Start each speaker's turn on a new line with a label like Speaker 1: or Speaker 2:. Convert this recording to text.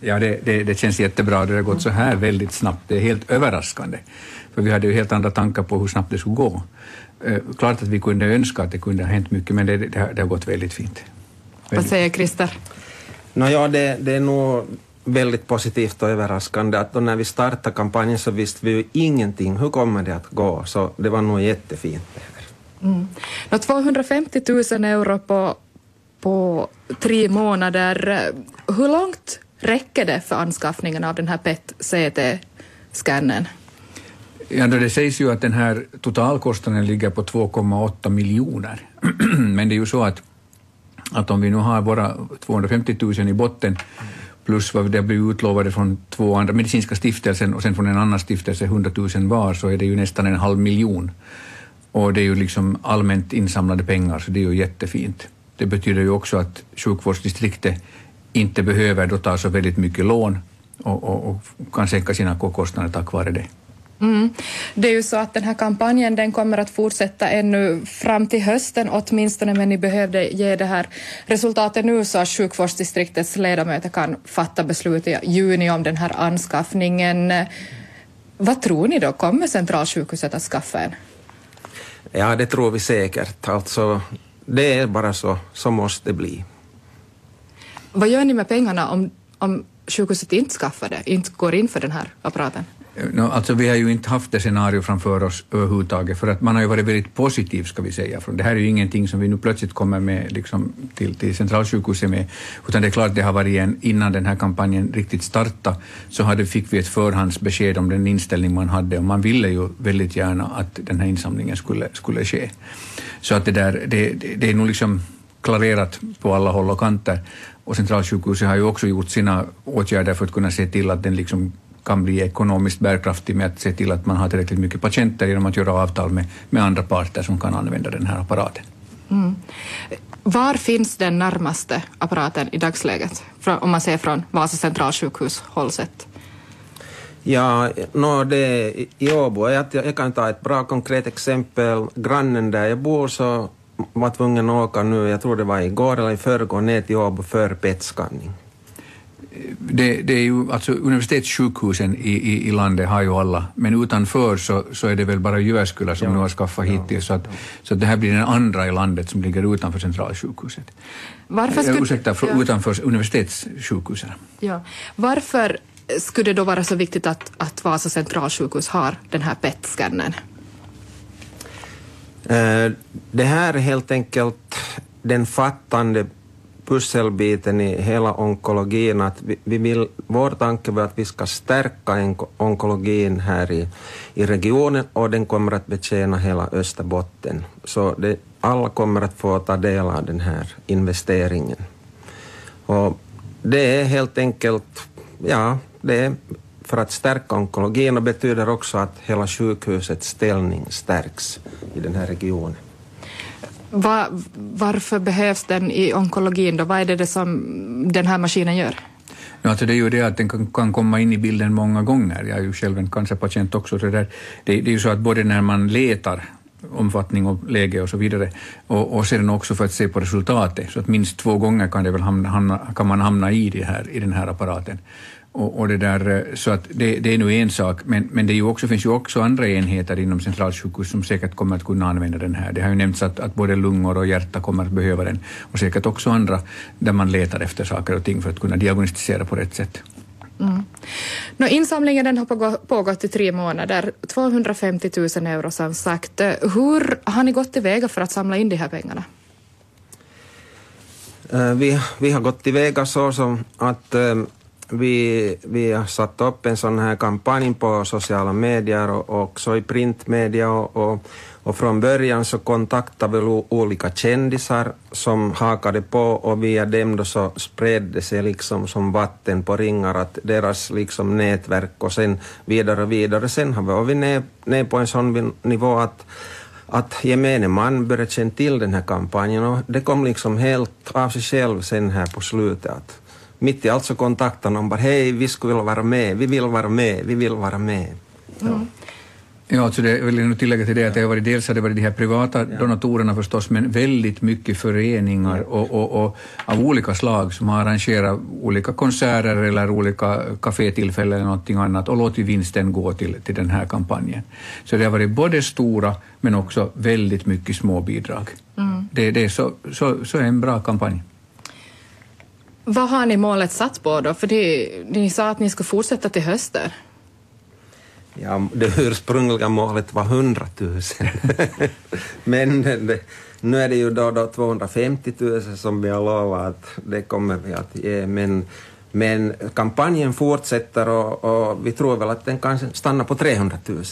Speaker 1: Ja, det, det, det känns jättebra. Det har gått så här väldigt snabbt. Det är helt överraskande. För vi hade ju helt andra tankar på hur snabbt det skulle gå. Eh, klart att vi kunde önska att det kunde ha hänt mycket, men det, det, har, det har gått väldigt fint.
Speaker 2: Vad säger Christer?
Speaker 3: No, ja, det, det är nog väldigt positivt och överraskande att då när vi startade kampanjen så visste vi ju ingenting. Hur kommer det att gå? Så det var nog jättefint.
Speaker 2: Mm. 250 000 euro på, på tre månader. Hur långt räcker det för anskaffningen av den här PET-CT-scannen?
Speaker 1: Ja, det sägs ju att den här totalkostnaden ligger på 2,8 miljoner. Men det är ju så att, att om vi nu har våra 250 000 i botten plus vad det blir utlovade från två andra medicinska stiftelsen och sen från en annan stiftelse 100 000 var, så är det ju nästan en halv miljon. Och det är ju liksom allmänt insamlade pengar, så det är ju jättefint. Det betyder ju också att sjukvårdsdistriktet inte behöver då ta så väldigt mycket lån och, och, och kan sänka sina kostnader tack vare det.
Speaker 2: Mm. Det är ju så att den här kampanjen den kommer att fortsätta ännu fram till hösten åtminstone, men ni behövde ge det här resultatet nu så att sjukvårdsdistriktets ledamöter kan fatta beslut i juni om den här anskaffningen. Vad tror ni då, kommer centralsjukhuset att skaffa en?
Speaker 3: Ja, det tror vi säkert. Alltså, det är bara så, så måste det bli.
Speaker 2: Vad gör ni med pengarna om, om sjukhuset inte skaffar det, inte går in för den här apparaten?
Speaker 1: Eh, no, alltså vi har ju inte haft det scenario framför oss överhuvudtaget, för att man har ju varit väldigt positiv, ska vi säga. Det här är ju ingenting som vi nu plötsligt kommer med liksom, till, till centralsjukhuset med, utan det är klart det har varit en, innan den här kampanjen riktigt startade, så hade, fick vi ett förhandsbesked om den inställning man hade, och man ville ju väldigt gärna att den här insamlingen skulle, skulle ske. Så att det där, det, det, det är nog liksom klarerat på alla håll och kanter. Och centralsjukhuset har ju också gjort sina åtgärder för att kunna se till att den liksom kan bli ekonomiskt bärkraftig med att se till att man har tillräckligt mycket patienter genom att göra avtal med, med andra parter som kan använda den här apparaten. Mm.
Speaker 2: Var finns den närmaste apparaten i dagsläget, om man ser från Vasa centralsjukhus håll sett?
Speaker 3: Ja, no, det, i Åbo, jag, jag kan ta ett bra konkret exempel. Grannen där jag bor så var tvungen att åka nu, jag tror det var igår eller i förrgår, ner till Åbo för PET-skanning
Speaker 1: det, det, är ju, alltså universitetssjukhusen i, i, i, landet har ju alla, men utanför så, så är det väl bara Jyväskylä som ja. nu har skaffat ja. hittills, så, att, så att det här blir den andra i landet som ligger utanför centralsjukhuset. Varför skulle, Ursäkta, ja. utanför universitetssjukhusen.
Speaker 2: Ja. Varför skulle det då vara så viktigt att, att Vasa centralsjukhus har den här PET-scannen?
Speaker 3: Eh, det här är helt enkelt den fattande pusselbiten i hela onkologin. Att vi, vi vill, vår tanke var att vi ska stärka onkologin här i, i regionen och den kommer att betjäna hela Österbotten. Så det, alla kommer att få ta del av den här investeringen. Och det är helt enkelt, ja, det är för att stärka onkologin och betyder också att hela sjukhusets ställning stärks i den här regionen.
Speaker 2: Va, varför behövs den i onkologin då? Vad är det, som den här maskinen gör?
Speaker 1: Ja, alltså det är ju det att den kan, kan, komma in i bilden många gånger. Jag är ju själv en cancerpatient också. Så det, där, det, det är ju så att både när man letar omfattning och läge och så vidare. Och, och sedan också för att se på resultatet, så att minst två gånger kan, det väl hamna, hamna, kan man hamna i, det här, i den här apparaten. Och, och, det där, eh, så att det, det, är nu en sak, men, men det ju också, finns ju också andra enheter inom centralsjukhus som säkert kommer att kunna använda den här. Det har ju nämnts att, att både lungor och hjärta kommer att behöva den och säkert också andra där man letar efter saker och ting för att kunna diagnostisera på rätt sätt. Mm.
Speaker 2: No, insamlingen den har pågått i tre månader, 250 000 euro som sagt. Hur har ni gått tillväga för att samla in de här pengarna?
Speaker 3: Uh, vi, vi har gått tillväga så som att um, vi, vi har satt upp en sån här kampanj på sociala medier och också i printmedia och, och, och från början så kontaktade vi olika kändisar som hakade på och via dem då så spred det sig liksom som vatten på ringar att deras liksom nätverk och sen vidare och vidare. Sen har vi ner, ner på en sån nivå att att gemene man började känna till den här kampanjen och det kom liksom helt av sig själv sen här på slutet att mitt i allt så kontaktade någon bara hej, vi skulle vilja vara med, vi vill vara med, vi vill vara med.
Speaker 2: Mm.
Speaker 1: Ja, alltså det vill jag nog tillägga till det att det har varit dels har det varit de här privata donatorerna förstås, men väldigt mycket föreningar och, och, och av olika slag som har arrangerat olika konserter eller olika kafétillfällen eller någonting annat och låtit vinsten gå till, till den här kampanjen. Så det har varit både stora men också väldigt mycket små bidrag. Mm. Det, det är så, så, så en bra kampanj.
Speaker 2: Vad har ni målet satt på då? För det, ni sa att ni ska fortsätta till hösten.
Speaker 3: Ja, det ursprungliga målet var 100 000. Men det, nu är det ju då, då 250 000 som vi har lovat att det kommer vi att ge. Men, men kampanjen fortsätter och, och vi tror väl att den kan stanna på 300 000.